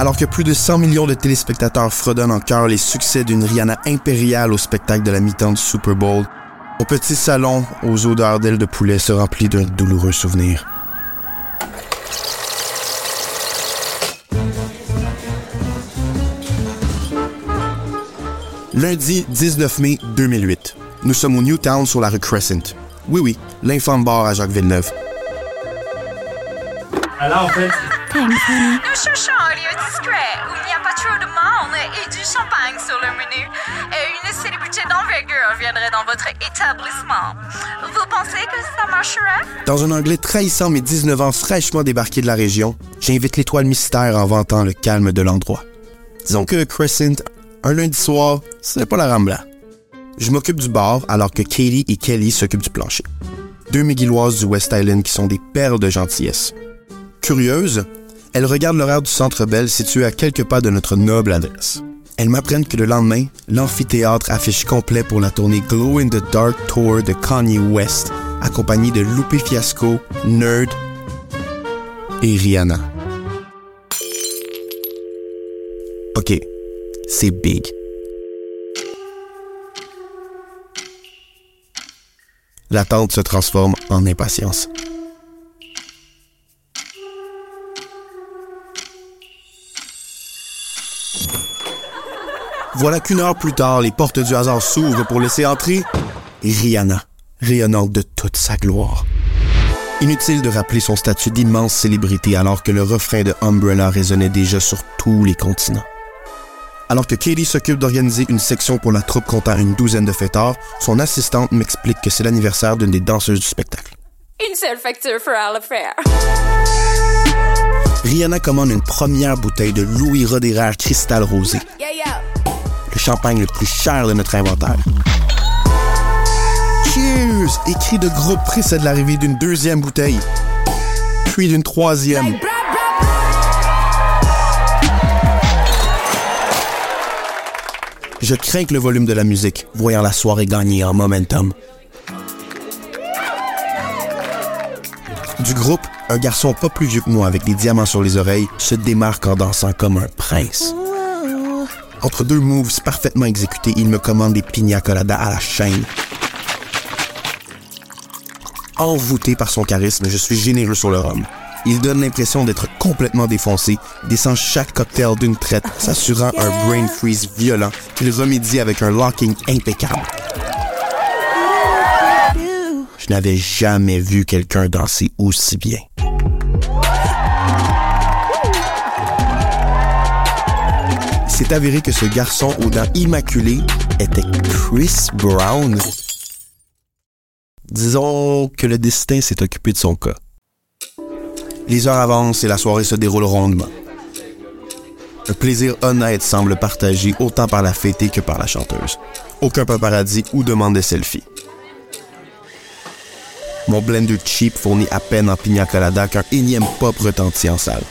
Alors que plus de 100 millions de téléspectateurs fredonnent en chœur les succès d'une Rihanna impériale au spectacle de la mi-temps du Super Bowl, au petit salon aux odeurs d'ailes de poulet se remplit d'un douloureux souvenir. Lundi 19 mai 2008. Nous sommes au Newtown sur la rue Crescent. Oui, oui, l'infâme bar à Jacques Villeneuve. Alors, en fait, Nous cherchons un lieu discret où il n'y a pas trop de monde et du champagne sur le menu. Et une célébrité d'envergure viendrait dans votre établissement. Vous pensez que ça marcherait? Dans un anglais trahissant mes 19 ans fraîchement débarqués de la région, j'invite l'étoile mystère en vantant le calme de l'endroit. Disons que Crescent, un lundi soir, c'est pas la rambla. Je m'occupe du bar alors que Katie et Kelly s'occupent du plancher. Deux McGilloises du West Island qui sont des perles de gentillesse. Curieuses, elles regardent l'horaire du Centre Bell situé à quelques pas de notre noble adresse. Elles m'apprennent que le lendemain, l'amphithéâtre affiche complet pour la tournée Glow in the Dark Tour de Kanye West, accompagné de Lupe Fiasco, Nerd et Rihanna. Ok, c'est big. L'attente se transforme en impatience. Voilà qu'une heure plus tard, les portes du hasard s'ouvrent pour laisser entrer Rihanna, rayonnante de toute sa gloire. Inutile de rappeler son statut d'immense célébrité alors que le refrain de Umbrella résonnait déjà sur tous les continents. Alors que Katie s'occupe d'organiser une section pour la troupe comptant une douzaine de fêtards, son assistante m'explique que c'est l'anniversaire d'une des danseuses du spectacle. Une seule facture fera l'affaire. Rihanna commande une première bouteille de Louis Roderer Cristal Rosé, Yeah, yeah. Le champagne le plus cher de notre inventaire. Cheers! Écrit de groupe précède l'arrivée d'une deuxième bouteille, puis d'une troisième. Je crains que le volume de la musique, voyant la soirée gagner en momentum. Du groupe, un garçon pas plus vieux que moi avec des diamants sur les oreilles se démarque en dansant comme un prince. Entre deux moves parfaitement exécutés, il me commande des pina coladas à la chaîne. Envoûté par son charisme, je suis généreux sur le rhum. Il donne l'impression d'être complètement défoncé, descend chaque cocktail d'une traite, s'assurant un brain freeze violent qu'il remédie avec un locking impeccable. Je n'avais jamais vu quelqu'un danser aussi bien. C'est avéré que ce garçon aux dents immaculées était Chris Brown. Disons que le destin s'est occupé de son cas. Les heures avancent et la soirée se déroule rondement. Un plaisir honnête semble partagé autant par la fêtée que par la chanteuse. Aucun paparazzi ou demande de selfie. Mon blender cheap fournit à peine en pina colada qu'un énième pop retentit en salle.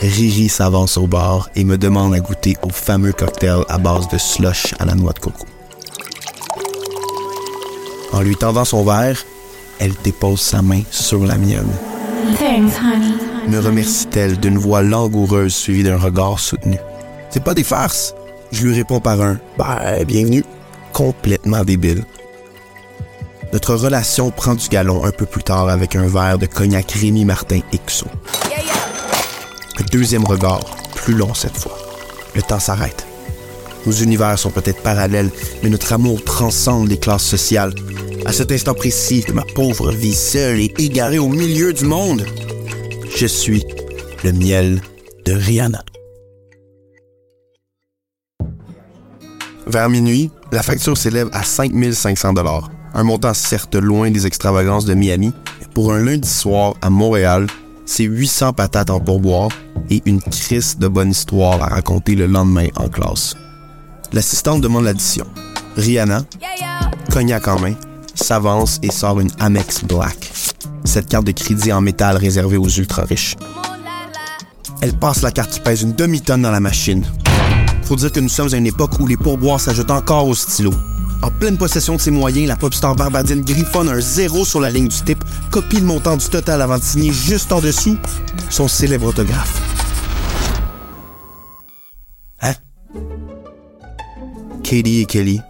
Riri s'avance au bar et me demande à goûter au fameux cocktail à base de slush à la noix de coco. En lui tendant son verre, elle dépose sa main sur la mienne. Thanks, honey. Me remercie-t-elle d'une voix langoureuse suivie d'un regard soutenu. C'est pas des farces. Je lui réponds par un Ben, bienvenue. Complètement débile. Notre relation prend du galon un peu plus tard avec un verre de cognac Rémy Martin XO. Deuxième regard, plus long cette fois. Le temps s'arrête. Nos univers sont peut-être parallèles, mais notre amour transcende les classes sociales. À cet instant précis de ma pauvre vie seule et égarée au milieu du monde, je suis le miel de Rihanna. Vers minuit, la facture s'élève à 5500 dollars, un montant certes loin des extravagances de Miami, mais pour un lundi soir à Montréal, c'est 800 patates en pourboire et une crise de bonne histoire à raconter le lendemain en classe. L'assistante demande l'addition. Rihanna, cognac en main, s'avance et sort une Amex Black, cette carte de crédit en métal réservée aux ultra-riches. Elle passe la carte qui pèse une demi-tonne dans la machine. Faut dire que nous sommes à une époque où les pourboires s'ajoutent encore au stylo. En pleine possession de ses moyens, la pop star barbadienne griffonne un zéro sur la ligne du type, copie le montant du total avant de signer juste en dessous son célèbre autographe. Hein? Katie et Kelly,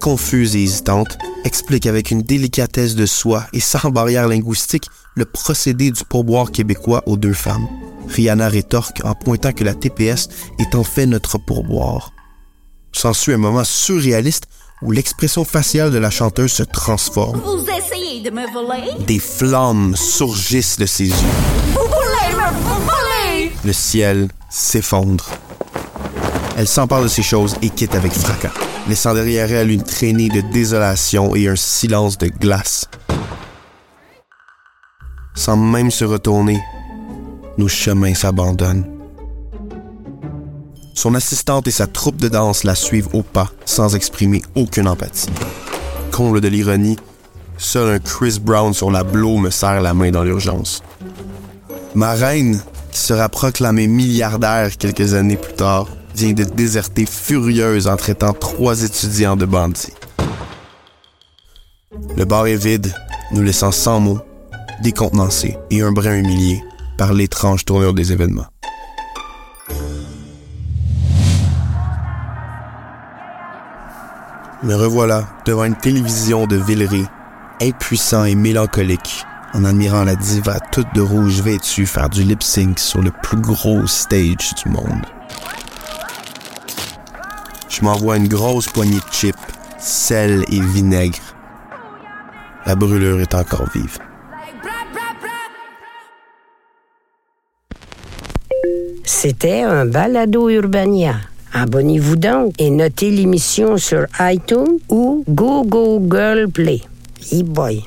confuses et hésitantes, expliquent avec une délicatesse de soi et sans barrière linguistique le procédé du pourboire québécois aux deux femmes. Rihanna rétorque en pointant que la TPS est en fait notre pourboire. S'ensuit un moment surréaliste où l'expression faciale de la chanteuse se transforme. Vous essayez de me voler? Des flammes surgissent de ses yeux. Vous voulez me voler? Le ciel s'effondre. Elle s'empare de ces choses et quitte avec fracas, laissant derrière elle une traînée de désolation et un silence de glace. Sans même se retourner, nos chemins s'abandonnent. Son assistante et sa troupe de danse la suivent au pas sans exprimer aucune empathie. Comble de l'ironie, seul un Chris Brown sur la blow me serre la main dans l'urgence. Ma reine, qui sera proclamée milliardaire quelques années plus tard, vient de déserter furieuse en traitant trois étudiants de bandits. Le bar est vide, nous laissant sans mots, décontenancés et un brin humilié par l'étrange tournure des événements. Me revoilà devant une télévision de Villeray, impuissant et mélancolique, en admirant la diva toute de rouge vêtue faire du lip sync sur le plus gros stage du monde. Je m'envoie une grosse poignée de chips, sel et vinaigre. La brûlure est encore vive. C'était un balado Urbania. Abonnez-vous donc et notez l'émission sur iTunes ou Google Play. E-boy.